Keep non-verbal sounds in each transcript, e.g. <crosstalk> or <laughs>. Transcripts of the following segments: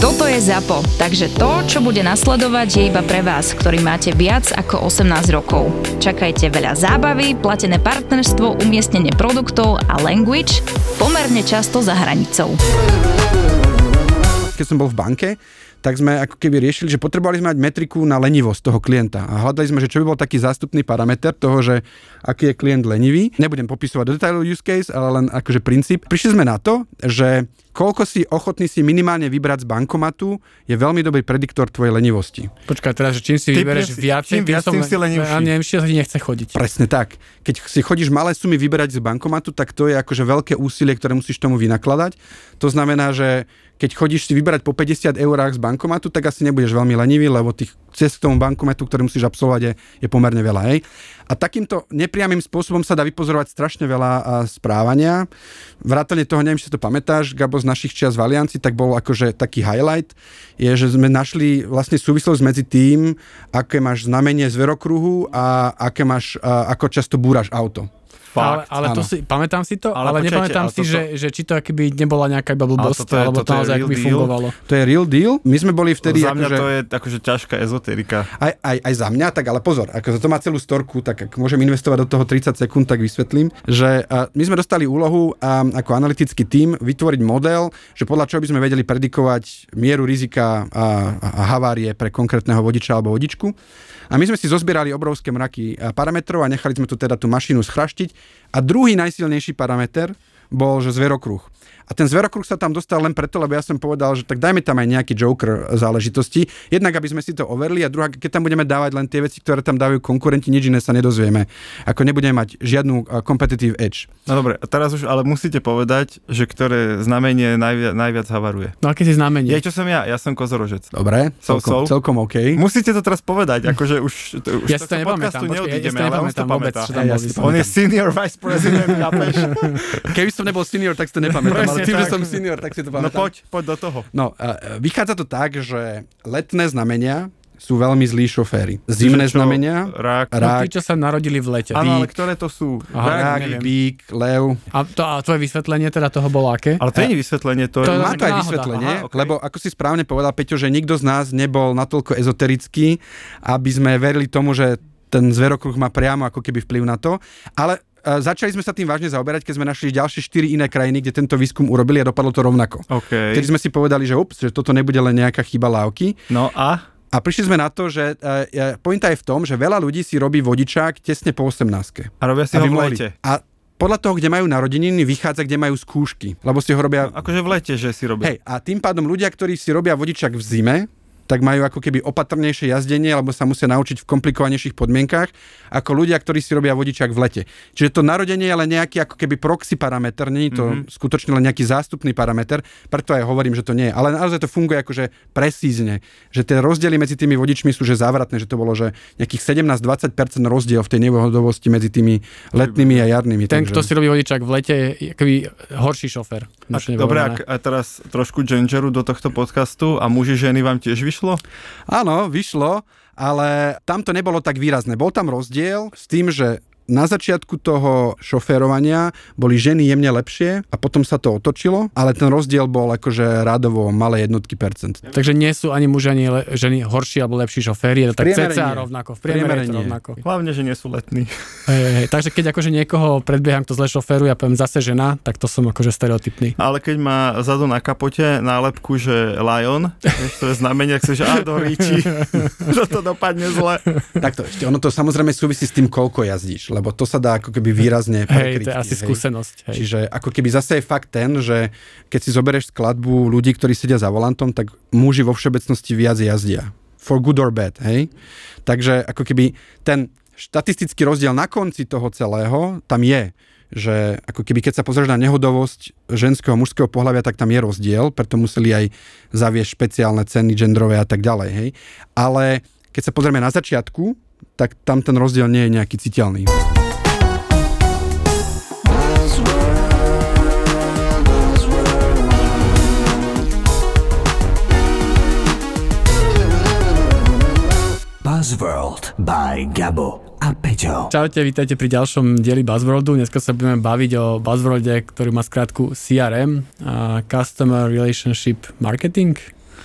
Toto je ZAPO, takže to, čo bude nasledovať, je iba pre vás, ktorý máte viac ako 18 rokov. Čakajte veľa zábavy, platené partnerstvo, umiestnenie produktov a language pomerne často za hranicou. Keď som bol v banke, tak sme ako keby riešili, že potrebovali sme mať metriku na lenivosť toho klienta. A hľadali sme, že čo by bol taký zástupný parameter toho, že aký je klient lenivý. Nebudem popisovať do detailov use case, ale len akože princíp. Prišli sme na to, že koľko si ochotný si minimálne vybrať z bankomatu je veľmi dobrý prediktor tvojej lenivosti. Počkaj, teraz, že čím si Ty vybereš si- viac, čím viac, tým si lenivší. A neviem, či nechce chodiť. Presne tak. Keď si chodíš malé sumy vyberať z bankomatu, tak to je akože veľké úsilie, ktoré musíš tomu vynakladať. To znamená, že keď chodíš si vyberať po 50 eurách z bankomatu, tak asi nebudeš veľmi lenivý, lebo tých cest k tomu bankomatu, ktorý musíš absolvovať, je, je pomerne veľa. Hej. A takýmto nepriamým spôsobom sa dá vypozorovať strašne veľa správania. Vrátane toho, neviem, či si to pamätáš, Gabo, z našich čias v Alianci, tak bol akože taký highlight, je, že sme našli vlastne súvislosť medzi tým, aké máš znamenie zverokruhu a aké máš, ako často búraš auto. Ale, Fakt, ale to áno. si, pamätám si to, ale, Ale počkajte, nepamätám ale si, toto- že, že či to akoby nebola nejaká iba blbosť, je- alebo to naozaj akoby deal? fungovalo. To je real deal. My sme boli vtedy Za mňa akože... to je akože ťažká ezoterika. Aj, aj, aj za mňa, tak ale pozor, ako to má celú storku, tak ak môžem investovať do toho 30 sekúnd, tak vysvetlím, že my sme dostali úlohu a, ako analytický tím vytvoriť model, že podľa čoho by sme vedeli predikovať mieru rizika a, a havárie pre konkrétneho vodiča alebo vodičku. A my sme si zozbierali obrovské mraky a, parametrov a nechali sme tu teda tú mašinu schraštiť. A druhý najsilnejší parameter bol, že zverokruh. A ten zverokruh sa tam dostal len preto, lebo ja som povedal, že tak dajme tam aj nejaký joker záležitosti. Jednak, aby sme si to overili a druhá, keď tam budeme dávať len tie veci, ktoré tam dávajú konkurenti, nič iné sa nedozvieme. Ako nebudeme mať žiadnu competitive edge. No dobre, a teraz už ale musíte povedať, že ktoré znamenie najviac, najviac havaruje. No a keď si znamenie. Je, čo som ja? Ja som kozorožec. Dobre, So, celkom, so. celkom OK. Musíte to teraz povedať, akože už, to, už Ja si to nepamätám, podcastu počkaj, ja si neodídeme, to ale on to nepamätám vôbec, pamätá. čo tam Ja to On je senior vice president? <laughs> Keby som nebol senior, tak si to nepamätám, <laughs> Presne tým, že tak. som senior, tak si to No pamätám. poď, poď do toho. No, uh, vychádza to tak, že letné znamenia sú veľmi zlí šoféry. Zimné čo, znamenia, Rák. No, rák, tí, čo sa narodili v lete. Áno, ale ktoré to sú? Aha, Rák, rák, neviem. bík, lev. A, to, a tvoje vysvetlenie teda toho bolo aké? Ale to nie je vysvetlenie, to, To je... Má to aj náhoda. vysvetlenie, Aha, okej. lebo ako si správne povedal Peťo, že nikto z nás nebol natoľko ezoterický, aby sme verili tomu, že ten zverokruh má priamo ako keby vplyv na to. Ale e, začali sme sa tým vážne zaoberať, keď sme našli ďalšie štyri iné krajiny, kde tento výskum urobili a dopadlo to rovnako. OK. Vtedy sme si povedali, že ups, že toto nebude len nejaká chyba lávky. No a? A prišli sme na to, že uh, pointa je v tom, že veľa ľudí si robí vodičák tesne po 18. A robia si ho v lete. A podľa toho, kde majú narodeniny, vychádza, kde majú skúšky. Lebo si ho robia... Akože v lete, že si robia. Hej, a tým pádom ľudia, ktorí si robia vodičak v zime, tak majú ako keby opatrnejšie jazdenie, alebo sa musia naučiť v komplikovanejších podmienkách, ako ľudia, ktorí si robia vodičak v lete. Čiže to narodenie je len nejaký ako keby proxy parameter, nie je to mm-hmm. skutočne len nejaký zástupný parameter, preto aj hovorím, že to nie je. Ale naozaj to funguje akože presízne, že tie rozdiely medzi tými vodičmi sú že závratné, že to bolo že nejakých 17-20% rozdiel v tej nevhodovosti medzi tými letnými a jarnými. Ten, takže... kto si robí vodičák v lete, je horší šofér. A, dobre, a, a teraz trošku genderu do tohto podcastu a muži, ženy vám tiež vyšlo? Áno, vyšlo, ale tam to nebolo tak výrazné. Bol tam rozdiel s tým, že na začiatku toho šoférovania boli ženy jemne lepšie a potom sa to otočilo, ale ten rozdiel bol akože rádovo malé jednotky percent. Takže nie sú ani muži, ani le, ženy horší alebo lepší šoféry, je to tak nie. rovnako. V priemere je to rovnako. Hlavne, že nie sú letní. Hej, hej. Takže keď akože niekoho predbieham, kto zle šoféruje a poviem zase žena, tak to som akože stereotypný. Ale keď má zadu na kapote nálepku, že Lion, to je znamenie, ak chceš, a do ríči, <laughs> že to dopadne zle. Takto ešte, ono to samozrejme súvisí s tým, koľko jazdíš, lebo to sa dá ako keby výrazne Hej, prekryť. to je asi skúsenosť. Hej. Čiže ako keby zase je fakt ten, že keď si zoberieš skladbu ľudí, ktorí sedia za volantom, tak muži vo všeobecnosti viac jazdia. For good or bad, hej? Takže ako keby ten štatistický rozdiel na konci toho celého tam je že ako keby keď sa pozrieš na nehodovosť ženského a mužského pohľavia, tak tam je rozdiel, preto museli aj zaviesť špeciálne ceny genderové a tak ďalej. Hej. Ale keď sa pozrieme na začiatku, tak tam ten rozdiel nie je nejaký citeľný. Buzzworld by Gabo a Peťo. Čaute, vítajte pri ďalšom dieli Buzzworldu. Dneska sa budeme baviť o Buzzworlde, ktorý má skrátku CRM, a Customer Relationship Marketing.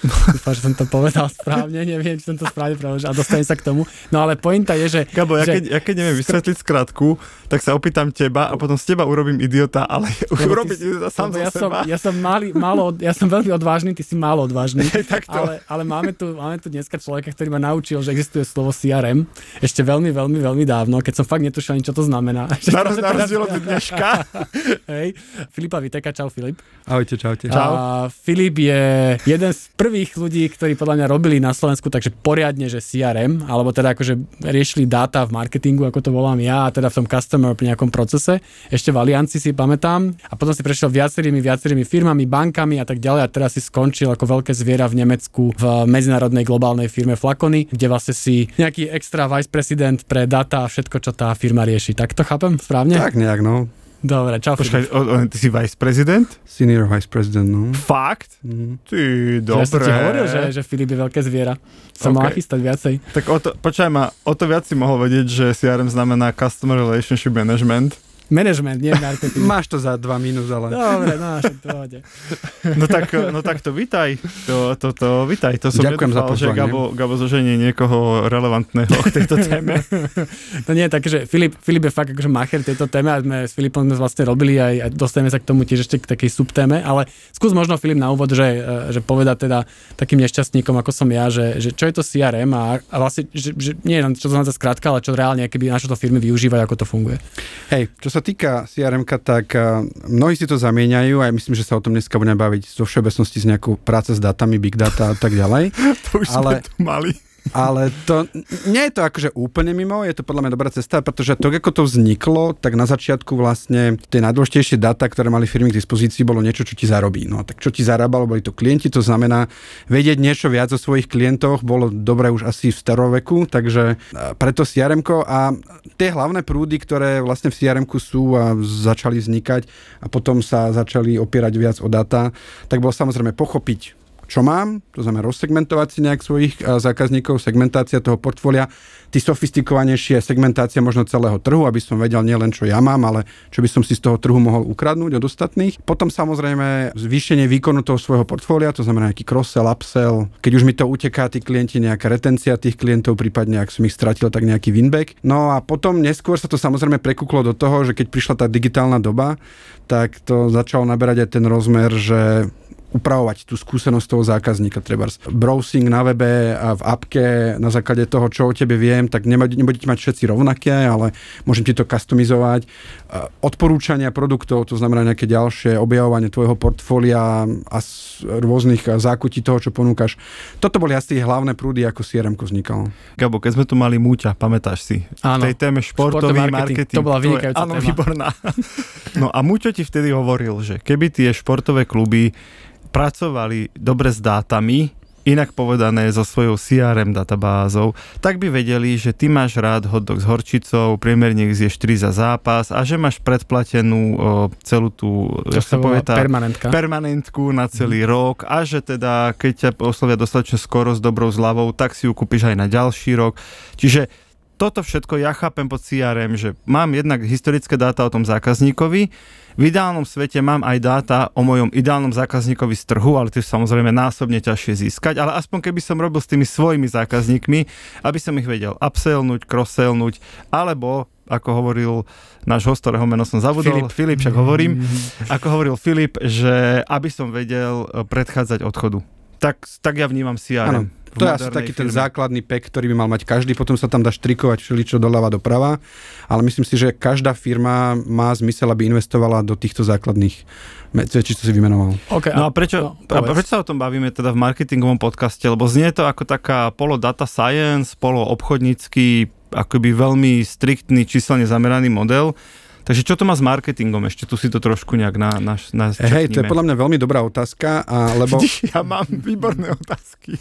Dúfam, že som to povedal správne, neviem, či som to správne preložil a dostanem sa k tomu. No ale pointa je, že... Gabo, ja, že, keď, ja keď neviem vysvetliť skratku, tak sa opýtam teba a potom z teba urobím idiota, ale <laughs> urobiť idiota sám lebo ja som, seba. ja som, mali, málo, od- ja som veľmi odvážny, ty si málo odvážny. <laughs> Ale, ale máme, tu, máme tu dneska človeka, ktorý ma naučil, že existuje slovo CRM. Ešte veľmi, veľmi, veľmi dávno, keď som fakt netušil ani, čo to znamená. <laughs> Na, roz, na rozdiel od dneška. Hej, Filipa Viteka, čau Filip. Ahojte, čaute. A Filip je jeden z prvých ľudí, ktorí podľa mňa robili na Slovensku takže poriadne, že CRM, alebo teda akože riešili dáta v marketingu, ako to volám ja, a teda v tom customer pri nejakom procese. Ešte v Alianci si pamätám. A potom si prešiel viacerými, viacerými firmami, bankami a tak ďalej a teraz si skončil ako veľké zviera v Nemecku v medzinárodnej globálnej firme Flacony, kde vlastne si nejaký extra vice president pre data a všetko, čo tá firma rieši. Tak to chápem správne? Tak nejak, no. Dobre, čau Počkaj, o, o, ty si vice prezident? Senior vice president, no. Fakt? Mhm. Ty, Že Ja som dobre. ti hovoril, že, že Filip je veľké zviera. Sa má OK. chystať viacej. Tak o to, počkaj ma, o to viac si mohol vedieť, že CRM znamená Customer Relationship Management. Management, nie marketing. <laughs> Máš to za dva minút, ale... Dobre, no, pohode. <laughs> No tak, no tak to vitaj. To, to, to vitaj. To som Ďakujem za nedúfal, že pozvanie. Gabo, Gabo zoženie niekoho relevantného k tejto <laughs> téme. No nie, takže Filip, Filip je fakt akože macher tejto téme a sme s Filipom sme vlastne robili aj, a dostaneme sa k tomu tiež ešte k takej subtéme, ale skús možno Filip na úvod, že, e, že povedať teda takým nešťastníkom, ako som ja, že, že čo je to CRM a, a vlastne, že, že nie len čo to znamená skrátka, ale čo reálne, keby na čo to firmy využívajú, ako to funguje. Hej, čo sa týka crm tak uh, mnohí si to zamieňajú a ja myslím, že sa o tom dneska budeme baviť zo všeobecnosti z nejakou práce s dátami, big data a tak ďalej. <laughs> To už Ale- sme tu mali. Ale to nie je to akože úplne mimo, je to podľa mňa dobrá cesta, pretože to, ako to vzniklo, tak na začiatku vlastne tie najdôležitejšie dáta, ktoré mali firmy k dispozícii, bolo niečo, čo ti zarobí. No tak čo ti zarábalo, boli to klienti, to znamená vedieť niečo viac o svojich klientoch, bolo dobré už asi v staroveku, takže e, preto crm a tie hlavné prúdy, ktoré vlastne v crm sú a začali vznikať a potom sa začali opierať viac o data, tak bolo samozrejme pochopiť čo mám, to znamená rozsegmentovať si nejak svojich a, zákazníkov, segmentácia toho portfólia, tí sofistikovanejšie segmentácia možno celého trhu, aby som vedel nielen čo ja mám, ale čo by som si z toho trhu mohol ukradnúť od ostatných. Potom samozrejme zvýšenie výkonu toho svojho portfólia, to znamená nejaký cross-sell, upsell, keď už mi to uteká tí klienti, nejaká retencia tých klientov, prípadne ak som ich stratil, tak nejaký winback. No a potom neskôr sa to samozrejme prekúklo do toho, že keď prišla tá digitálna doba, tak to začalo naberať aj ten rozmer, že upravovať tú skúsenosť toho zákazníka. Treba browsing na webe a v appke na základe toho, čo o tebe viem, tak nebudete mať všetci rovnaké, ale môžem ti to customizovať. A Odporúčania produktov, to znamená nejaké ďalšie objavovanie tvojho portfólia a z rôznych zákutí toho, čo ponúkaš. Toto boli asi hlavné prúdy, ako CRM vznikalo. Gabo, keď sme tu mali Múťa, pamätáš si? Áno. V tej téme športový, Športový marketing. marketing. To bola vynikajúca Áno, téma. výborná. <laughs> No a Múťo ti vtedy hovoril, že keby tie športové kluby pracovali dobre s dátami, inak povedané so svojou CRM databázou, tak by vedeli, že ty máš rád hotdog s horčicou, priemerne ich zješ 3 za zápas a že máš predplatenú o, celú tú, sa povie tá, permanentka. permanentku na celý rok a že teda keď ťa oslovia dostatočne skoro s dobrou zľavou, tak si ju kúpiš aj na ďalší rok. Čiže toto všetko ja chápem pod CRM, že mám jednak historické dáta o tom zákazníkovi, v ideálnom svete mám aj dáta o mojom ideálnom zákazníkovi z trhu, ale to je samozrejme násobne ťažšie získať, ale aspoň keby som robil s tými svojimi zákazníkmi, aby som ich vedel upsellnúť, crosselnúť, alebo ako hovoril náš host, ktorého meno som zabudol, Filip. Filip však hovorím, ako hovoril Filip, že aby som vedel e, predchádzať odchodu. Tak, tak ja vnímam CRM. Áno, v to je asi taký ten firme. základný pek, ktorý by mal mať každý, potom sa tam dá štrikovať všeličo doľava doprava, ale myslím si, že každá firma má zmysel, aby investovala do týchto základných vecí, čo si vymenoval. Okay, No a prečo, a povedz. prečo sa o tom bavíme teda v marketingovom podcaste? Lebo znie to ako taká polo data science, polo obchodnícky, akoby veľmi striktný, číselne zameraný model. Takže čo to má s marketingom? Ešte tu si to trošku nejak na, na, na Hej, to je podľa mňa veľmi dobrá otázka, a, lebo... <laughs> Ja mám výborné otázky.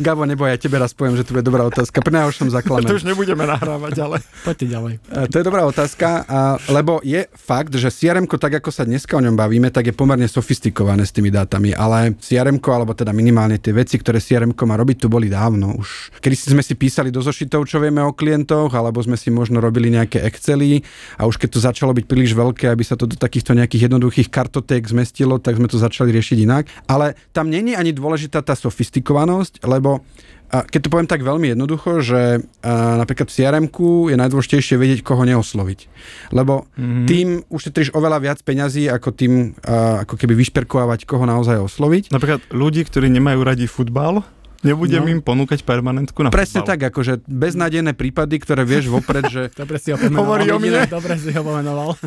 Gabo, neboj, ja tebe raz poviem, že to bude dobrá otázka. Pri najhoršom zaklame. To už nebudeme nahrávať, ale... Poďte ďalej. E, To je dobrá otázka, lebo je fakt, že crm tak ako sa dneska o ňom bavíme, tak je pomerne sofistikované s tými dátami, ale crm alebo teda minimálne tie veci, ktoré crm má robiť, tu boli dávno už. Kedy si sme si písali do zošitov, čo vieme o klientoch, alebo sme si možno robili nejaké Excely a už keď to začalo byť príliš veľké, aby sa to do takýchto nejakých jednoduchých kartoték zmestilo, tak sme to začali riešiť inak. Ale tam není ani dôležitá tá sofistikovanosť, lebo a keď to poviem tak veľmi jednoducho, že napríklad v crm je najdôležitejšie vedieť, koho neosloviť. Lebo mm-hmm. tým ušetríš oveľa viac peňazí, ako tým ako keby vyšperkovať, koho naozaj osloviť. Napríklad ľudí, ktorí nemajú radi futbal, Nebudem No. im ponúkať permanentku na Presne futbal. tak, akože beznádejné prípady, ktoré vieš vopred, že <laughs> Dobre si ho pomenoval. Hovorí o mne. Dobre si ho pomenoval.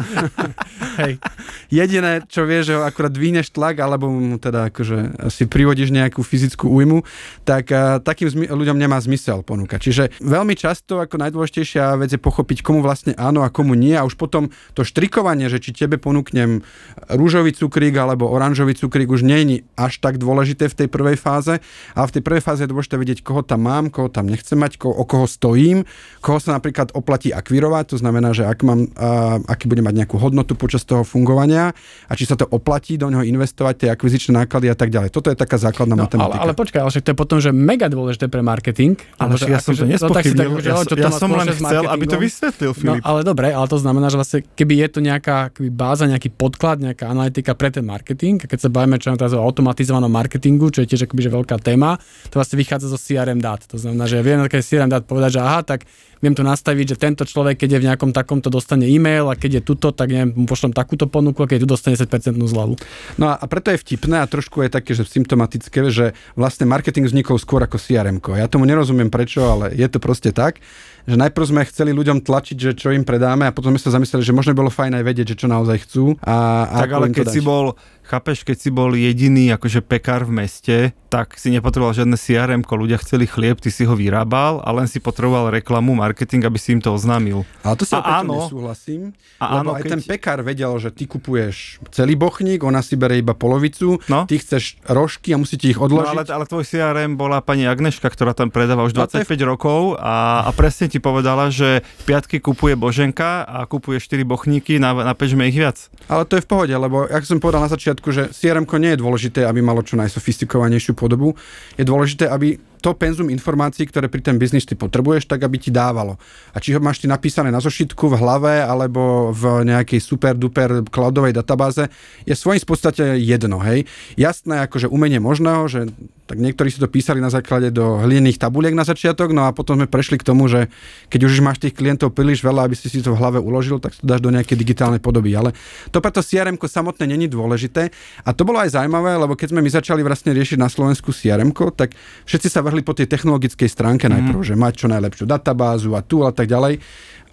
Hej. jediné, čo vieš, že ho akurát dvihneš tlak, alebo mu teda akože si privodíš nejakú fyzickú újmu, tak a, takým zmi- ľuďom nemá zmysel ponúkať. Čiže veľmi často ako najdôležitejšia vec je pochopiť, komu vlastne áno a komu nie a už potom to štrikovanie, že či tebe ponúknem rúžový cukrík alebo oranžový cukrík už nie je až tak dôležité v tej prvej fáze, ale v tej prvej fáze je dôležité vedieť, koho tam mám, koho tam nechcem mať, ko- o koho stojím, koho sa napríklad oplatí akvirovať, to znamená, že ak mám, a, aký bude mať nejakú hodnotu počas toho fungovania a či sa to oplatí do neho investovať, tie akvizičné náklady a tak ďalej. Toto je taká základná No, ale, matematika. ale počkaj, ale však to je potom, že mega dôležité pre marketing. Ale ja som akože- to no, nespochybnil. Ja, ale ja som len chcel, aby to vysvetlil, No Filip. ale dobre, ale to znamená, že vlastne keby je to nejaká keby báza, nejaký podklad, nejaká analytika pre ten marketing, a keď sa bavíme čo teraz o automatizovanom marketingu, čo je tiež akoby, že veľká téma, to vlastne vychádza zo CRM dát. To znamená, že viem na také CRM dát povedať, že aha, tak viem to nastaviť, že tento človek, keď je v nejakom takomto, dostane e-mail a keď je tuto, tak neviem, mu pošlem takúto ponuku a keď tu dostane 10% zľavu. No a preto je vtipné a trošku je také, že symptomatické, že vlastne marketing vznikol skôr ako CRM. Ja tomu nerozumiem prečo, ale je to proste tak, že najprv sme chceli ľuďom tlačiť, že čo im predáme a potom sme sa zamysleli, že možno bolo fajn aj vedieť, že čo naozaj chcú. A, a Tak ale keď si bol, chápeš, keď si bol jediný akože pekár v meste, tak si nepotreboval žiadne crm ľudia chceli chlieb, ty si ho vyrábal a len si potreboval reklamu, marketing, aby si im to oznámil. Ale to si A áno. nesúhlasím, A áno, aj keď- ten pekár vedel, že ty kupuješ celý bochník, ona si bere iba polovicu, No. ty chceš rožky a musíte ich No odložiť. ale, ale tvoj CRM bola pani Agneška, ktorá tam predáva už No to je 25 rokov a, a presne ti povedala, že piatky kupuje Boženka a kupuje 4 bochníky, na, napežme ich viac. Ale to je v pohode, lebo jak som povedal na začiatku, že crm nie je dôležité, aby malo čo najsofistikovanejšiu podobu. Je dôležité, aby to penzum informácií, ktoré pri ten biznis ty potrebuješ, tak aby ti dávalo. A či ho máš ty napísané na zošitku, v hlave alebo v nejakej super duper cloudovej databáze, je svojím v podstate jedno, hej. Jasné, akože umenie možného, že tak niektorí si to písali na základe do hlinených tabuliek na začiatok, no a potom sme prešli k tomu, že keď už máš tých klientov príliš veľa, aby si si to v hlave uložil, tak to dáš do nejakej digitálnej podoby. Ale to preto crm samotné není dôležité. A to bolo aj zaujímavé, lebo keď sme my začali vlastne riešiť na Slovensku crm tak všetci sa vrhli po tej technologickej stránke najprv, že mať čo najlepšiu databázu a tu a tak ďalej.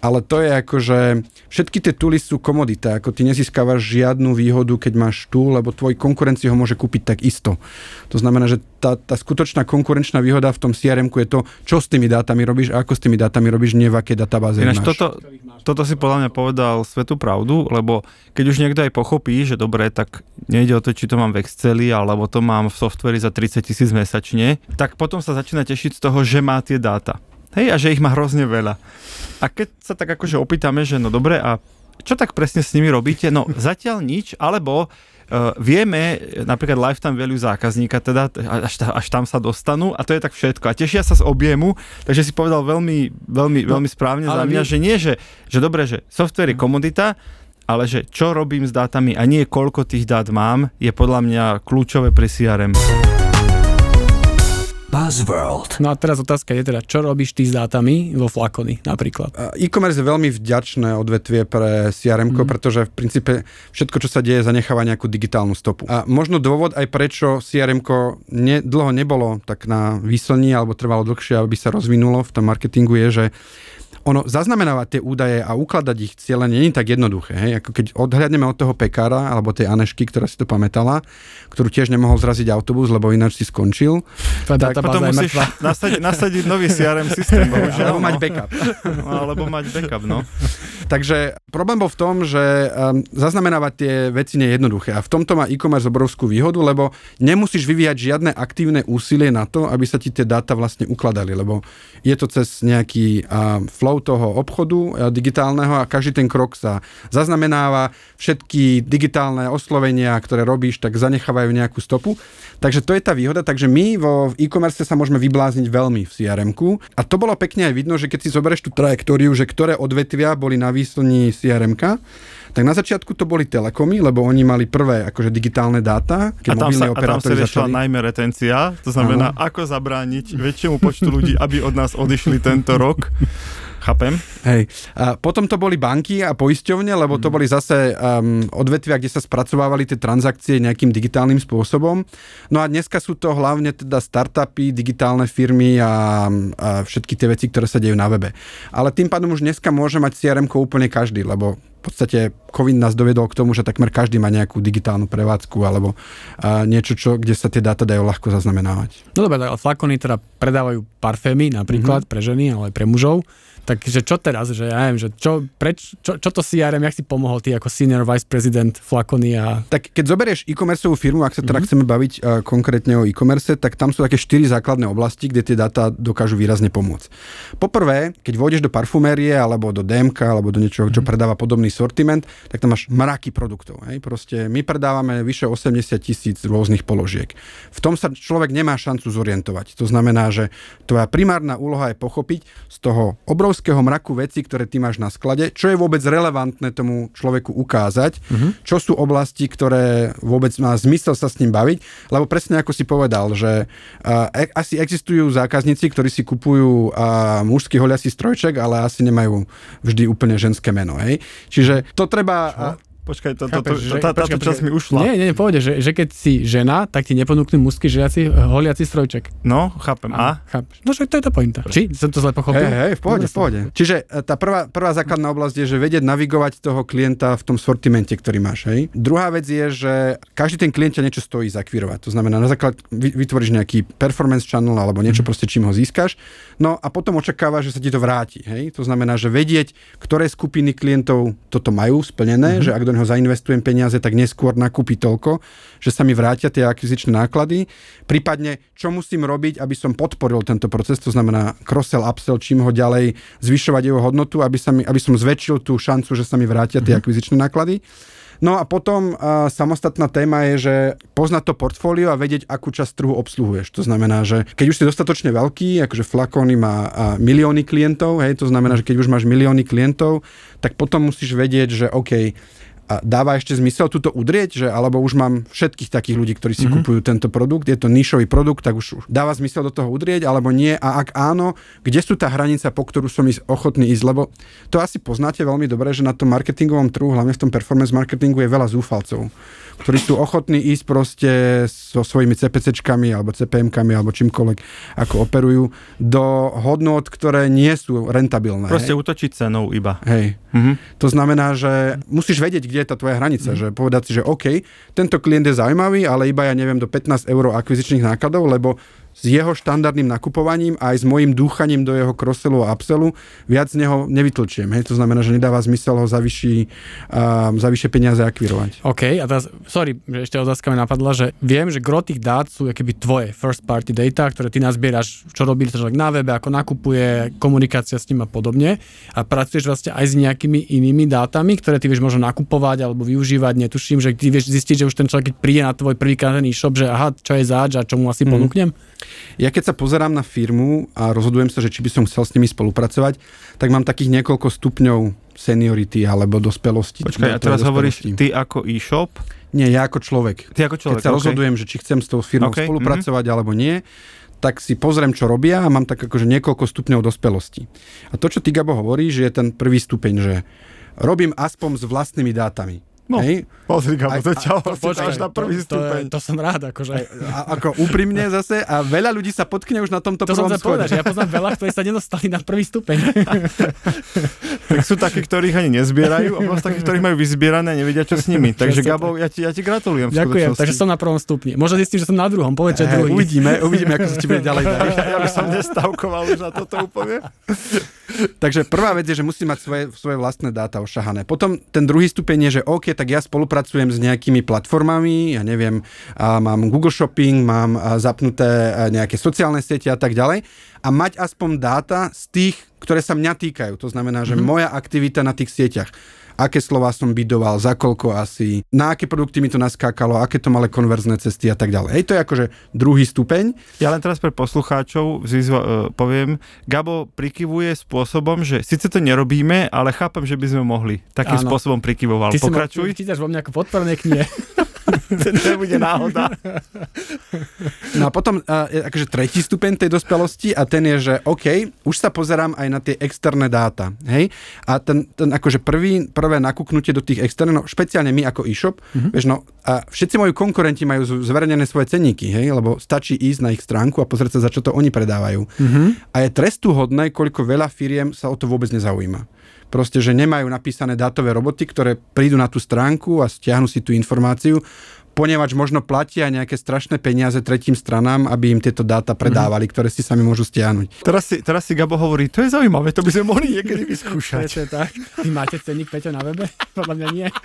Ale to je ako, že všetky tie tooly sú komodita, ako ty nezískavaš žiadnu výhodu, keď máš tool, lebo tvoj konkurent si ho môže kúpiť tak isto. To znamená, že tá, tá skutočná konkurenčná výhoda v tom crm je to, čo s tými dátami robíš a ako s tými dátami robíš, nie v akej databáze Ináč máš. toto, toto si podľa mňa povedal svetú pravdu, lebo keď už niekto aj pochopí, že dobre, tak nejde o to, či to mám v Exceli, alebo to mám v softveri za 30 tisíc mesačne, tak potom sa začína tešiť z toho, že má tie dáta. Hej, a že ich má hrozne veľa. A keď sa tak akože opýtame, že no dobre, a čo tak presne s nimi robíte? No <laughs> zatiaľ nič, alebo uh, vieme napríklad lifetime value zákazníka, teda až, ta, až tam sa dostanú a to je tak všetko. A tešia sa z objemu, takže si povedal veľmi, veľmi, No, veľmi správne za mňa, vy- že nie, že, že dobre, že software je komodita, ale že čo robím s dátami a nie koľko tých dát mám, je podľa mňa kľúčové pre CRM. Buzzworld. No a teraz otázka je teda, čo robíš ty s dátami vo Flakony napríklad? A E-commerce je veľmi vďačné odvetvie pre crm mm. pretože v princípe všetko, čo sa deje, zanecháva nejakú digitálnu stopu. A možno dôvod aj prečo crm ne, dlho nebolo tak na výslní alebo trvalo dlhšie, aby sa rozvinulo v tom marketingu je, že ono zaznamenávať tie údaje a ukladať ich cieľe nie je tak jednoduché. Hej? Ako keď odhľadneme od toho pekára alebo tej Anešky, ktorá si to pamätala, ktorú tiež nemohol zraziť autobus, lebo ináč si skončil. Tvoja Tak Potom musíš nasadiť, nasadiť nový CRM systém, <laughs> bohužiaľ. Alebo mať no. backup. No, alebo mať backup, no. Takže problém bol v tom, že um, zaznamenávať tie veci nie je jednoduché. A v tomto má e-commerce obrovskú výhodu, lebo nemusíš vyvíjať žiadne aktívne úsilie na to, aby sa ti tie dáta vlastne ukladali, lebo je to cez nejaký uh, flow toho obchodu uh, digitálneho a každý ten krok sa zaznamenáva. Všetky digitálne oslovenia, ktoré robíš, tak zanechávajú nejakú stopu. Takže to je tá výhoda. Takže my vo e-commerce sa môžeme vyblázniť veľmi v crm A to bolo pekne aj vidno, že keď si zoberieš tú trajektóriu, že ktoré odvetvia boli na výslni crm tak na začiatku to boli telekomy, lebo oni mali prvé akože digitálne dáta. Keď a tam sa, a tam sa riešila začali... najmä retencia, to znamená, Aha. ako zabrániť väčšiemu počtu ľudí, aby od nás odišli tento rok. <laughs> Chápem. Hej. A potom to boli banky a poisťovne, lebo to mhm. boli zase um, odvetvia, kde sa spracovávali tie transakcie nejakým digitálnym spôsobom. No a dneska sú to hlavne teda startupy, digitálne firmy a, a všetky tie veci, ktoré sa dejú na webe. Ale tým pádom už dneska môže mať crm úplne každý, lebo v podstate COVID nás dovedol k tomu, že takmer každý má nejakú digitálnu prevádzku alebo uh, niečo, čo, kde sa tie dáta dajú ľahko zaznamenávať. No dobre, ale flakony teda predávajú parfémy napríklad mm-hmm. pre ženy, ale aj pre mužov. Takže čo teraz, že ja neviem, že čo, preč, čo, čo to CRM, jak si pomohol ty ako senior vice president Flakony a... Tak keď zoberieš e-commerceovú firmu, ak sa teda mm-hmm. chceme baviť uh, konkrétne o e-commerce, tak tam sú také štyri základné oblasti, kde tie dáta dokážu výrazne pomôcť. Poprvé, keď vôjdeš do parfumérie alebo do DMK alebo do niečoho, čo mm-hmm. predáva podobný sortiment, tak tam máš mraky produktov. Hej? Proste my predávame vyše 80 tisíc rôznych položiek. V tom sa človek nemá šancu zorientovať. To znamená, že tvoja primárna úloha je pochopiť z toho obrov obrovského mraku vecí, ktoré ty máš na sklade, čo je vôbec relevantné tomu človeku ukázať, uh-huh. čo sú oblasti, ktoré vôbec má zmysel sa s ním baviť, lebo presne ako si povedal, že uh, e- asi existujú zákazníci, ktorí si kupujú uh, mužský holiací strojček, ale asi nemajú vždy úplne ženské meno. Hej? Čiže to treba... Čo? Počkaj, to, to, to, že, tá, táto časť mi ušla. Nie, nie, povede, že, že keď si žena, tak ti neponúknú mužský žiaci holiaci strojček. No, chápem. A? a? Chápeš. No, že to je tá pointa. Či? Som to zle pochopil? Hej, hej, v pohode, v pohode. Čiže e, tá prvá, prvá základná oblasť je, že vedieť navigovať toho klienta v tom sortimente, ktorý máš. Hej. Druhá vec je, že každý ten klient ťa niečo stojí zakvírovať. To znamená, na základ vytvoríš nejaký performance channel alebo niečo mm. proste, čím ho získaš. No a potom očakávaš, že sa ti to vráti. Hej. To znamená, že vedieť, ktoré skupiny klientov toto majú splnené, mm. že ak do neho zainvestujem peniaze, tak neskôr nakúpi toľko, že sa mi vrátia tie akvizičné náklady. Prípadne, čo musím robiť, aby som podporil tento proces, to znamená cross-sell, upsell, čím ho ďalej zvyšovať jeho hodnotu, aby, sa mi, aby som zväčšil tú šancu, že sa mi vrátia tie mm-hmm. akvizičné náklady. No a potom uh, samostatná téma je, že poznať to portfólio a vedieť, akú časť trhu obsluhuješ. To znamená, že keď už si dostatočne veľký, akože Flacony má milióny klientov, hej, to znamená, že keď už máš milióny klientov, tak potom musíš vedieť, že OK, a dáva ešte zmysel túto udrieť, že alebo už mám všetkých takých ľudí, ktorí si mm-hmm. kupujú tento produkt, je to nišový produkt, tak už dáva zmysel do toho udrieť, alebo nie a ak áno, kde sú tá hranica, po ktorú som ísť ochotný ísť, lebo to asi poznáte veľmi dobre, že na tom marketingovom trhu, hlavne v tom performance marketingu je veľa zúfalcov ktorí sú ochotní ísť proste so svojimi CPCčkami alebo CPMkami alebo čímkoľvek, ako operujú, do hodnot, ktoré nie sú rentabilné. Proste hej. útočiť cenou iba. Hej. Mhm. To znamená, že musíš vedieť, kde je tá tvoja hranica, mhm. že povedať si, že OK, tento klient je zaujímavý, ale iba ja neviem do 15 eur akvizičných nákladov, lebo s jeho štandardným nakupovaním a aj s mojim dúchaním do jeho kroselu a upselu viac z neho nevytlčiem. Hej? To znamená, že nedáva zmysel ho za, vyšší, uh, za vyššie peniaze akvirovať. OK, a teraz, sorry, že ešte otázka mi napadla, že viem, že gro tých dát sú keby tvoje first party data, ktoré ty nazbieraš, čo robí človek na webe, ako nakupuje, komunikácia s ním a podobne. A pracuješ vlastne aj s nejakými inými dátami, ktoré ty vieš možno nakupovať alebo využívať. Netuším, že ty vieš zistiť, že už ten človek, keď príde na tvoj prvýkrát e-shop, že aha, čo je záč a čo mu asi mm. ponúknem. Ja keď sa pozerám na firmu a rozhodujem sa, že či by som chcel s nimi spolupracovať, tak mám takých niekoľko stupňov seniority alebo dospelosti. Počkaj, a teraz hovoríš ty ako e-shop? Nie, ja ako človek. Ty ako človek, Keď sa okay. rozhodujem, že či chcem s tou firmou okay. spolupracovať mm-hmm. alebo nie, tak si pozriem, čo robia a mám tak akože niekoľko stupňov dospelosti. A to, čo ty, Gabo, hovoríš, je ten prvý stupeň, že robím aspoň s vlastnými dátami. No. Hej? Pozri, Gabo, Aj- to ťa to- počkaj, až na prvý to, to, stupeň. je, to som rád, akože. A, ako úprimne zase a veľa ľudí sa potkne už na tomto To som prvom povedať, že schode. ja poznám veľa, ktorí sa nedostali na prvý stupeň. <laughs> Tak sú takí, ktorých ani nezbierajú a potom takí, ktorých majú vyzbierané a nevedia, čo s nimi. <laughs> Takže Gabo, ja ti, ja ti gratulujem. Ďakujem, takže som na prvom stupni. Možno zistím, že som na druhom, povedz, že Hej, druhý. uvidíme, <laughs> uvidíme, ako sa ti bude ďalej dať. Ja by som nestavkoval už na toto úplne. Takže prvá vec je, že musí mať svoje, svoje vlastné dáta ošahané. Potom ten druhý stupeň je, že OK, tak ja spolupracujem s nejakými platformami, ja neviem, mám Google Shopping, mám zapnuté nejaké sociálne siete a tak ďalej a mať aspoň dáta z tých, ktoré sa mňa týkajú. To znamená, že mm-hmm. moja aktivita na tých sieťach aké slova som bidoval, za koľko asi, na aké produkty mi to naskákalo, aké to mali konverzné cesty a tak ďalej. Hej, to je akože druhý stupeň. Ja len teraz pre poslucháčov zizva, uh, poviem, Gabo prikyvuje spôsobom, že síce to nerobíme, ale chápem, že by sme mohli. Takým Áno. spôsobom prikyvoval. Ty si ma Pokračuj. čítaš vo mne ako podporné knihe. <laughs> <laughs> to nebude náhoda. No a potom akože tretí stupeň tej dospelosti a ten je, že OK, už sa pozerám aj na tie externé dáta, hej? A ten, ten akože prvý, prvé nakúknutie do tých externých, no špeciálne my ako e-shop, mm-hmm. vieš, no a všetci moji konkurenti majú zverejnené svoje cenníky, hej? Lebo stačí ísť na ich stránku a pozrieť sa, za čo to oni predávajú. Mm-hmm. A je trestu hodné, koľko veľa firiem sa o to vôbec nezaujíma. Proste, že nemajú napísané dátové roboty, ktoré prídu na tú stránku a stiahnu si tú informáciu, ponieważ možno platia nejaké strašné peniaze tretím stranám, aby im tieto dáta predávali, ktoré si sami môžu stiahnuť. Teraz si, teraz si Gabo hovorí, to je zaujímavé, to by sme mohli <laughs> niekedy vyskúšať. Presne tak. Vy máte cenník Peťo na webe? <laughs> Podľa mňa nie. <laughs>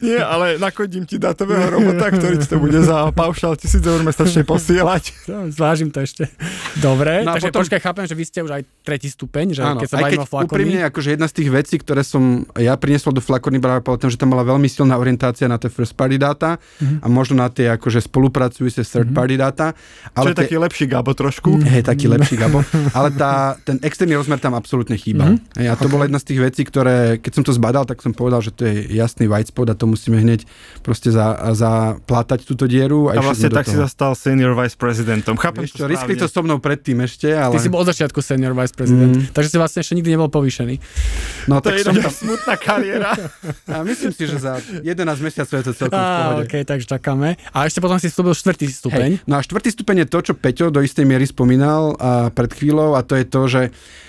Nie, ale nakodím ti datového robota, ktorý ti to bude za paušal tisíc eur mesačne posielať. Zvážim to ešte. Dobre, No takže potom- počkaj, chápem, že vy ste už aj tretí stupeň, že Áno, keď sa bavíme o flakoni. úprimne, akože jedna z tých vecí, ktoré som ja priniesol do flakony práve po tom, že tam bola veľmi silná orientácia na tie first party dáta Mhm. a možno na tie akože spolupracujúce third party dáta. Čo je tie- taký lepší Gabo trošku. Hej, taký lepší Gabo. Ale tá, <laughs> ten externý rozmer tam absolútne chýbal. Mm-hmm. Hej, a to okay. bola jedna z tých vecí, ktoré, keď som to zbadal, tak som povedal, že to je jasný white spot a to musíme hneď proste za, zaplátať túto dieru. A išli vlastne tak si toho. zastal senior vice prezidentom. Chápem Vieš to čo, riskli to správne. so mnou predtým ešte, ale... Ty si bol od začiatku senior vice prezident, Mm. takže si vlastne ešte nikdy nebol povýšený. no, To tak je som tam, smutná kariéra. <laughs> a myslím si, že za 11 mesiacov je to celkom v Á, pohode. OK, takže čakáme. A ešte potom si vstúpil štvrtý stupeň. Hej. No a štvrtý stupeň je to, čo Peťo do istej miery spomínal a pred chvíľou a to je to, že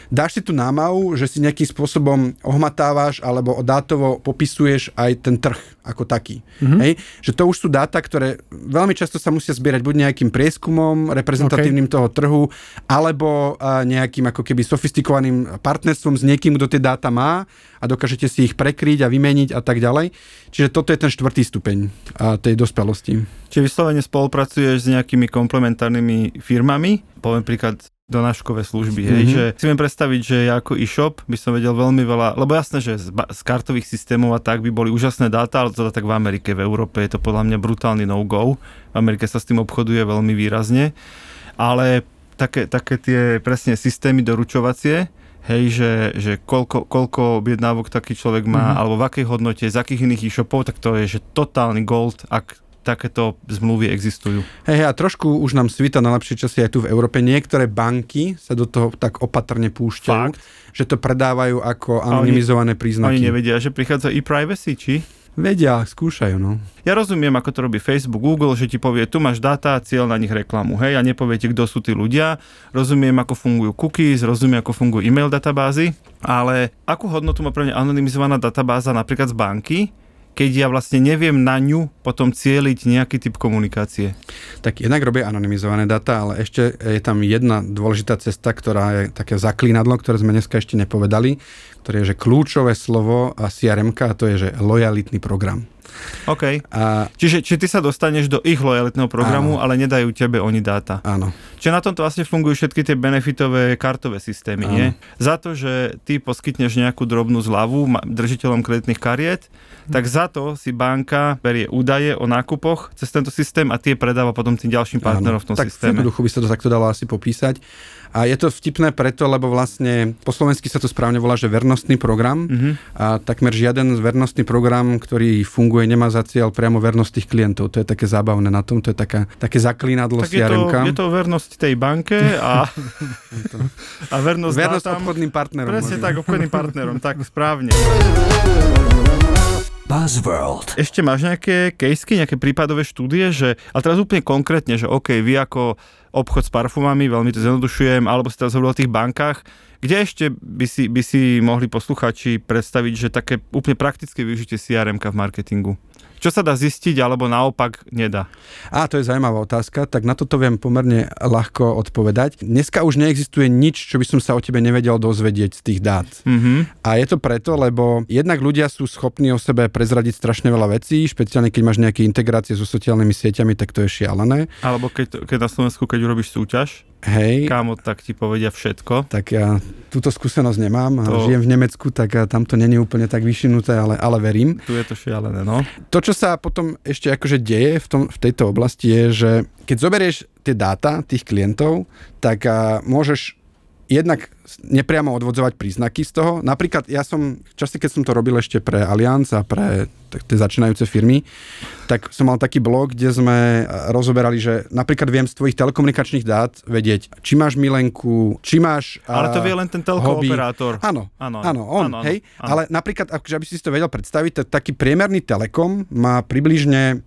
dáš si tú námahu, že si nejakým spôsobom ohmatávaš alebo dátovo popisuješ aj ten trh ako taký. Mm-hmm. Hej? Že to už sú dáta, ktoré veľmi často sa musia zbierať buď nejakým prieskumom reprezentatívnym okay. toho trhu, alebo a, nejakým ako keby sofistikovaným partnerstvom s niekým, kto tie dáta má a dokážete si ich prekryť a vymeniť a tak ďalej. Čiže toto je ten štvrtý stupeň a, tej dospelosti. Čiže vyslovene spolupracuješ s nejakými komplementárnymi firmami, poviem príklad donáškové služby, hej, Mhm. že si viem predstaviť, že ja ako e-shop by som vedel veľmi veľa, lebo jasné, že z, ba- z kartových systémov a tak by boli úžasné dáta, ale to tak v Amerike, v Európe je to podľa mňa brutálny no-go. V Amerike sa s tým obchoduje veľmi výrazne, ale také, také tie presne systémy doručovacie, hej, že, že koľko, koľko objednávok taký človek má, Mhm. alebo v akej hodnote, z akých iných e-shopov, tak to je, že totálny gold, ak takéto zmluvy existujú. Hej, a trošku už nám svita na lepšie časy aj tu v Európe. Niektoré banky sa do toho tak opatrne púšťajú, Fakt? že to predávajú ako A oni- anonymizované príznaky. Oni nevedia, že prichádza e-privacy, či? Vedia, skúšajú, no. Ja rozumiem, ako to robí Facebook, Google, že ti povie, tu máš dáta, cieľ na nich reklamu, hej, a nepovie ti, kto sú tí ľudia. Rozumiem, ako fungujú cookies, rozumiem, ako fungujú e-mail databázy, ale akú hodnotu má pre mňa anonymizovaná databáza napríklad z banky, keď ja vlastne neviem na ňu potom cieliť nejaký typ komunikácie. Tak jednak robia anonymizované dáta, ale ešte je tam jedna dôležitá cesta, ktorá je také zaklínadlo, ktoré sme dneska ešte nepovedali, ktoré je, že kľúčové slovo a CRM, a to je, že lojalitný program. OK. A Čiže či ty sa dostaneš do ich lojalitného programu, Áno. ale nedajú tebe oni dáta. áno, Čiže na tomto vlastne fungujú všetky tie benefitové kartové systémy, Áno. nie? Za to, že ty poskytneš nejakú drobnú zľavu držiteľom kreditných kariet, tak za to si banka berie údaje o nákupoch cez tento systém a tie predáva potom tým ďalším partnerom v tom tak systéme. v duchu by sa to takto dalo asi popísať. A je to vtipné preto, lebo vlastne po slovensky sa to správne volá, že vernostný program. Mhm. A takmer žiaden vernostný program, ktorý funguje, nemá za cieľ priamo vernosť tých klientov. To je také zábavné na tom, to je taká, také zaklínadlo Tak je to, je to vernosť tej banke a, <laughs> a vernosť, Vernosť dátam. obchodným partnerom. Presne možno. tak, obchodným partnerom, tak správne. <laughs> Buzzworld. Ešte máš nejaké caseky, nejaké prípadové štúdie, že, ale teraz úplne konkrétne, že OK, vy ako obchod s parfumami, veľmi to zjednodušujem, alebo si teraz hovoril o tých bankách, kde ešte by si, by si mohli posluchači predstaviť, že také úplne praktické využitie CRM v marketingu? Čo sa dá zistiť, alebo naopak nedá? Á, to je zaujímavá otázka, tak na toto viem pomerne ľahko odpovedať. Dneska už neexistuje nič, čo by som sa o tebe nevedel dozvedieť z tých dát. Mhm. A je to preto, lebo jednak ľudia sú schopní o sebe prezradiť strašne veľa vecí, špeciálne keď máš nejaké integrácie so sociálnymi sieťami, tak to je šialené. Alebo keď, keď na Slovensku, keď urobíš súťaž, Hej. kámo, tak ti povedia všetko. Tak ja túto skúsenosť nemám. To-. Žijem v Nemecku, tak tam to není úplne tak vyšinuté, ale, ale verím. Tu je to šialené, no. To, čo sa potom ešte akože deje v, tom, v tejto oblasti je, že keď zoberieš tie dáta tých klientov, tak a, môžeš jednak nepriamo odvodzovať príznaky z toho. Napríklad ja som, čase, keď som to robil ešte pre Allianz a pre tie začínajúce firmy, tak som mal taký blog, kde sme rozoberali, že napríklad viem z tvojich telekomunikačných dát vedieť, či máš milenku, či máš... a, Ale to vie len ten telkooperátor. Áno, Áno, áno, on, áno, hej. áno. Ale napríklad, akože, aby si si to vedel predstaviť, tak taký priemerný telekom má približne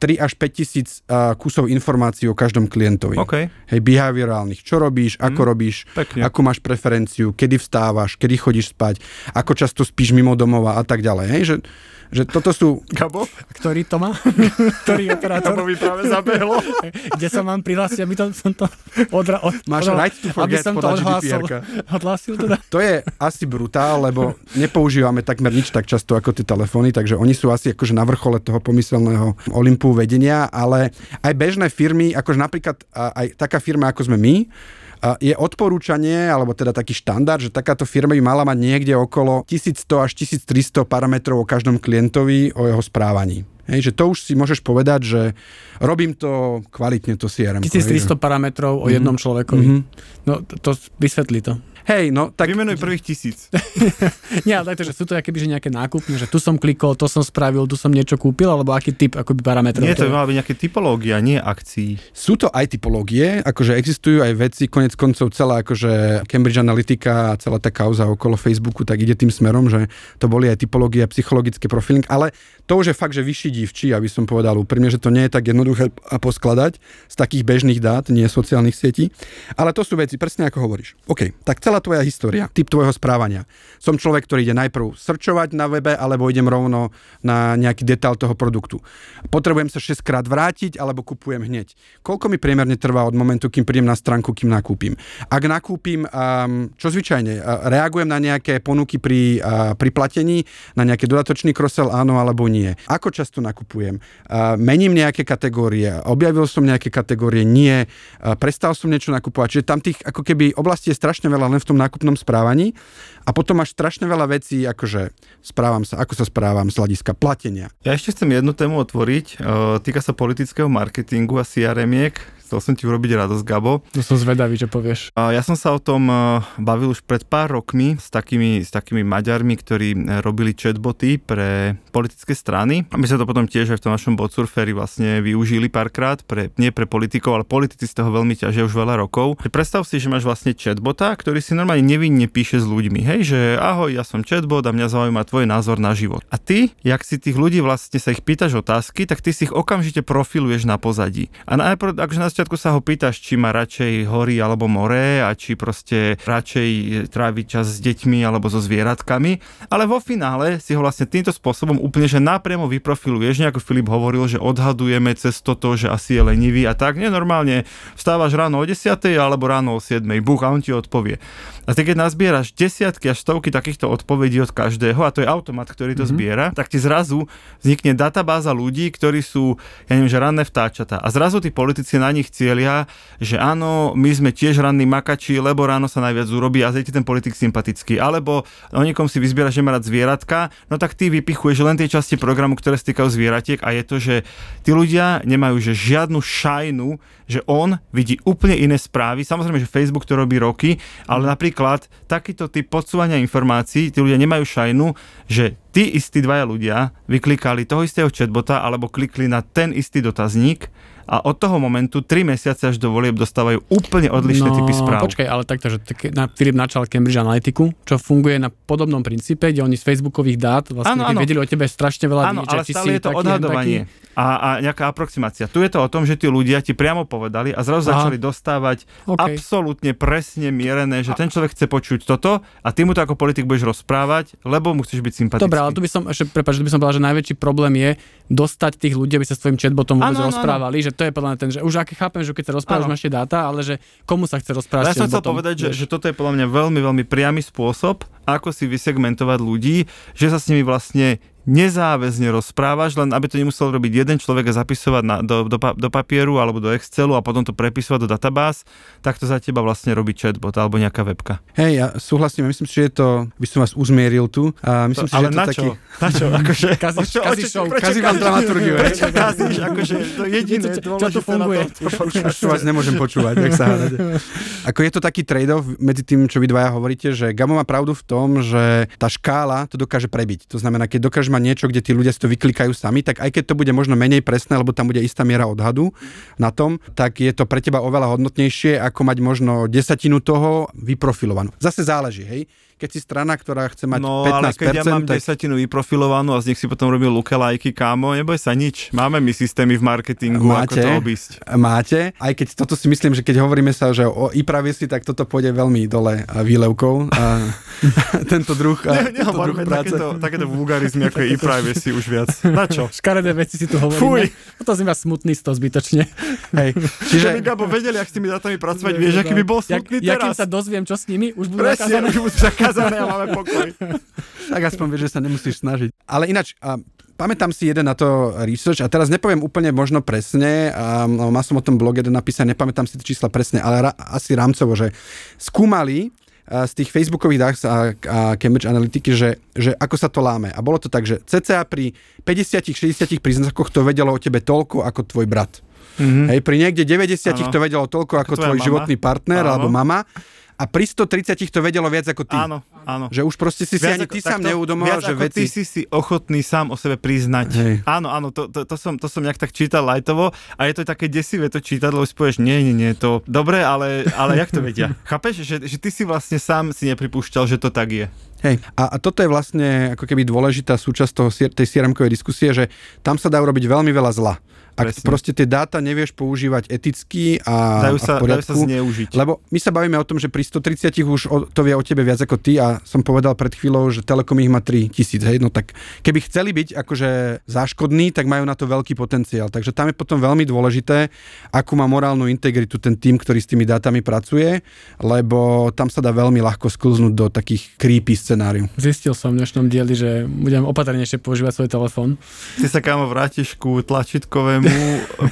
3 až 5 tisíc uh, kusov informácií o každom klientovi. OK, Hej, behaviorálnych. Čo robíš, ako robíš, pekne. ako máš preferenciu, kedy vstávaš, kedy chodíš spať, ako často spíš mimo domova a tak ďalej. Hej, že, že toto sú... Gabo? Ktorý to má? <laughs> Ktorý operátor? Gabovi práve zabehlo. Kde sa mám prihlásiť, aby to, som to odra, od, Máš odra- right to aby som to odhlásil, odhlásil teda. To je asi brutál, lebo nepoužívame takmer nič tak často ako tie telefóny, takže oni sú asi akože na vrchole toho pomyselného Olympu vedenia, ale aj bežné firmy, akože napríklad a, aj taká firma ako sme my, je odporúčanie, alebo teda taký štandard, že takáto firma by mala mať niekde okolo 1100 až 1300 parametrov o každom klientovi, o jeho správaní. Hej, že to už si môžeš povedať, že robím to kvalitne, to CRM. 1300 parametrov o jednom človekovi. Mhm. No to, to vysvetlí to. Hej, no tak... Vymenuj prvých tisíc. <laughs> Nie, ale takto, že sú to akéby, že nejaké nákupne, že tu som klikol, to som spravil, tu som niečo kúpil, alebo aký typ akoby parametrov. Nie, to by mala byť nejaké typológia, nie akcií. Sú to aj typológie, akože existujú aj veci, konec koncov celá akože Cambridge Analytica a celá tá kauza okolo Facebooku, tak ide tým smerom, že to boli aj typológie, psychologické profiling, ale to už je fakt, že vyšší divčí, aby som povedal úprimne, že to nie je tak jednoduché poskladať z takých bežných dát, nie sociálnych sietí, ale to sú veci, presne ako hovoríš. OK, tak celá tvoja história, typ tvojho správania. Som človek, ktorý ide najprv srčovať na webe, alebo idem rovno na nejaký detail toho produktu. Potrebujem sa 6 krát vrátiť, alebo kupujem hneď. Koľko mi priemerne trvá od momentu, kým prídem na stránku, kým nakúpim? Ak nakúpim, čo zvyčajne, reagujem na nejaké ponuky pri, pri platení, na nejaký dodatočný krosel, áno alebo nie. Ako často nakupujem? Mením nejaké kategórie, objavil som nejaké kategórie, nie, prestal som niečo nakupovať. Čiže tam tých ako keby oblastí je strašne veľa len v tom nákupnom správaní a potom máš strašne veľa vecí, akože správam sa, ako sa správam z hľadiska platenia. Ja ešte chcem jednu tému otvoriť. E, Týka sa politického marketingu a CRM-iek. Chcel som ti urobiť radosť, Gabo. To som zvedavý, že povieš. Ja som sa o tom e, bavil už pred pár rokmi s takými, s takými Maďarmi, ktorí e, robili chatboty pre politické strany. A my sme to potom tiež aj v tom našom botsurferi vlastne využili párkrát, pre, nie pre politikov, ale politici z toho veľmi ťažia už veľa rokov. Predstav si, že máš vlastne chatbota, ktorý si normálne nevinne píše s ľuďmi. Hej, že ahoj, ja som chatbot a mňa zaujíma tvoj názor na život. A ty, jak si tých ľudí vlastne sa ich pýtaš otázky, tak ty si ich okamžite profiluješ na pozadí. A najprv, akože na začiatku sa ho pýtaš, či má radšej hory alebo more a či proste radšej trávi čas s deťmi alebo so zvieratkami, ale vo finále si ho vlastne týmto spôsobom úplne, že napriamo vyprofiluješ, nejako Filip hovoril, že odhadujeme cez toto, že asi je lenivý a tak, nenormálne vstávaš ráno o 10 alebo ráno o 7, buch a on ti odpovie. A ty keď nazbieraš desiatky až stovky takýchto odpovedí od každého, a to je automat, ktorý to mm-hmm. zbiera, tak ti zrazu vznikne databáza ľudí, ktorí sú, ja neviem, že ranné vtáčata. A zrazu tí politici na nich cieľia, že áno, my sme tiež ranní makači, lebo ráno sa najviac urobí a je ti ten politik sympatický. Alebo o niekom si vyzbiera, že má rád zvieratka, no tak ty vypichuješ len tie časti programu, ktoré stýkajú zvieratiek a je to, že tí ľudia nemajú že žiadnu šajnu, že on vidí úplne iné správy. Samozrejme, že Facebook to robí roky, ale napríklad takýto typ podsúvania informácií, tí ľudia nemajú šajnu, že tí istí dvaja ľudia vyklikali toho istého chatbota alebo klikli na ten istý dotazník a od toho momentu 3 mesiace až do volieb dostávajú úplne odlišné typy správ. No, Počkaj, ale takto, že tak, na, Filip načal Cambridge Analytiku, čo funguje na podobnom princípe, kde oni z facebookových dát vlastne keď áno. vedeli o tebe strašne veľa Áno, vidieť, ale stále je to taký, odhadovanie Taký. a, a nejaká aproximácia. Tu je to o tom, že tí ľudia ti priamo povedali a zrazu Aha. začali dostávať OK. absolútne presne mierené, že ten človek chce počuť toto a ty mu to ako politik budeš rozprávať, lebo musíš byť sympatický. Dobre, ale tu by som, ešte, prepáč, tu by som povedal, že najväčší problém je dostať tých ľudí, aby sa s tvojim chatbotom vôbec áno. rozprávali, že to je podľa mňa ten, že už aký chápem, že keď sa rozprávaš, máš tie dáta, ale že komu sa chce rozprávať Ja som chcel povedať, že, že toto je podľa mňa veľmi, veľmi priamy spôsob, ako si vysegmentovať ľudí, že sa s nimi vlastne nezáväzne rozprávaš, len aby to nemusel robiť jeden človek a zapisovať na, do, do, do papieru alebo do Excelu a potom to prepisovať do databáz, tak to za teba vlastne robí chatbot alebo nejaká webka. Hej, ja súhlasím, myslím si, že je to, by som vás uzmieril tu. A myslím si, že ale to na taký... čo? Na čo? Akože, <laughs> Kazíš- čo- kazíš čo- prečo vám kazíš- dramaturgiu. Prečo kazíš? Akože to jediné Čo- čo dôležité funguje? <laughs> To, Už vás nemôžem počúvať, ak sa hádate. Ako je to taký trade-off medzi tým, čo vy dvaja hovoríte, že Gabo má pravdu v tom, že tá škála to dokáže prebiť. To znamená, keď dokáže mať niečo, kde tí ľudia si to vyklikajú sami, tak aj keď to bude možno menej presné, lebo tam bude istá miera odhadu na tom, tak je to pre teba oveľa hodnotnejšie, ako mať možno desatinu toho vyprofilovanú. Zase záleží, hej. Keď si strana, ktorá chce mať No, 15%, ale keď ja mám tak... desatinu vyprofilovanú a z nich si potom robím lookalike, kámo, neboj sa nič. Máme my systémy v marketingu, Máte, ako to obísť. máte, aj keď toto si myslím, že keď hovoríme sa, že o e-privacy, tak toto pôjde veľmi dole a výlevkou a <laughs> tento druh, a, Ne, tento druh práce. takéto, takéto vulgarizmy, ako je <laughs> e-privacy už viac. Na čo? <laughs> Škaredé veci si tu Fuj. hovoríme. Potom som iba smutný z toho zbytočne. Hej. Čiže Čiže by Gabo vedeli, ak s tými dátami pracovať, vieš, aký by bol Jak, smutný ja kým teraz. sa dozviem, čo s nimi, už budú Presne, zakázané. a máme pokoj. tak aspoň vieš, že sa nemusíš snažiť. Ale ináč, a pamätám si jeden na to research a teraz nepoviem úplne možno presne, no, mal som o tom blog jeden napísaný, nepamätám si tie čísla presne, ale ra, asi rámcovo, že skúmali z tých facebookových dát a, a Cambridge Analytiky, že, že ako sa to láme. A bolo to tak, že cca pri 50-60 príznakoch to vedelo o tebe toľko ako tvoj brat. Mm-hmm. Hej, pri niekde 90 Áno. to vedelo toľko ako, Ako tvoj mama. životný partner Áno. alebo mama a pri 130 to vedelo viac ako ty. Áno, áno. Že už proste si si ani ty sám neudomoval, viac že veci... ty si si ochotný sám o sebe priznať. Hej. Áno, áno, to, to, to, som, to som nejak tak čítal lajtovo a je to také desivé to čítať, lebo si povieš, nie, nie, nie, to dobre, ale, ale jak to vedia? <laughs> Chápeš, že, že ty si vlastne sám si nepripúšťal, že to tak je. Hej. A, a toto je vlastne ako keby dôležitá súčasť toho, tej CRM-kovej diskusie, že tam sa dá urobiť veľmi veľa zla. Ak Presne. proste tie dáta nevieš používať eticky a, Dajú a sa, v dajú sa poriadku, zneužiť. Lebo my sa bavíme o tom, že pri 130 už o, to vie o tebe viac ako ty a som povedal pred chvíľou, že Telekom ich má 3 tisíc, hej, no tak keby chceli byť akože záškodní, tak majú na to veľký potenciál. Takže tam je potom veľmi dôležité, akú má morálnu integritu ten tým, ktorý s tými dátami pracuje, lebo tam sa dá veľmi ľahko sklznúť do takých creepy scenárií. Zistil som v dnešnom dieli, že budem opatrnejšie používať svoj telefón. Ty sa kámo vrátiš ku tlačítkovému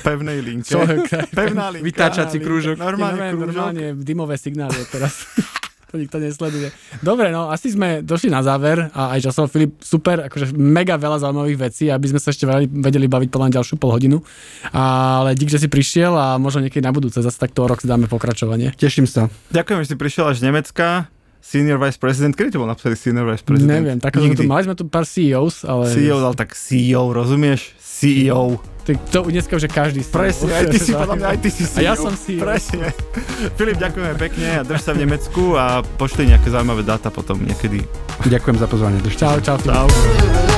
pevnej linke. Pevná linka. Vytáčací krúžok. Normálne normálne, krúžok. normálne dymové signály teraz. <laughs> to nikto nesleduje. Dobre, no asi sme došli na záver a aj časov Filip, super, akože mega veľa zaujímavých vecí, aby sme sa ešte vedeli, baviť podľa ďalšiu pol hodinu. Ale dík, že si prišiel a možno niekedy na budúce zase takto rok si dáme pokračovanie. Teším sa. Ďakujem, že si prišiel až z Nemecka. Senior Vice President, kedy to bol napísaný Senior Vice President? Neviem, tak sme tu, mali sme tu pár CEOs, ale... CEO dal tak CEO, rozumieš? CEO. Ty, to dneska už je každý CEO. Presne, aj ty si, podľa mňa, aj ty si. A ja som CEO. Presne. Filip, ďakujeme pekne a drž sa v Nemecku a pošli nejaké zaujímavé dáta potom niekedy. Ďakujem za pozvanie. Držte Čau, čau, Filip. Čau.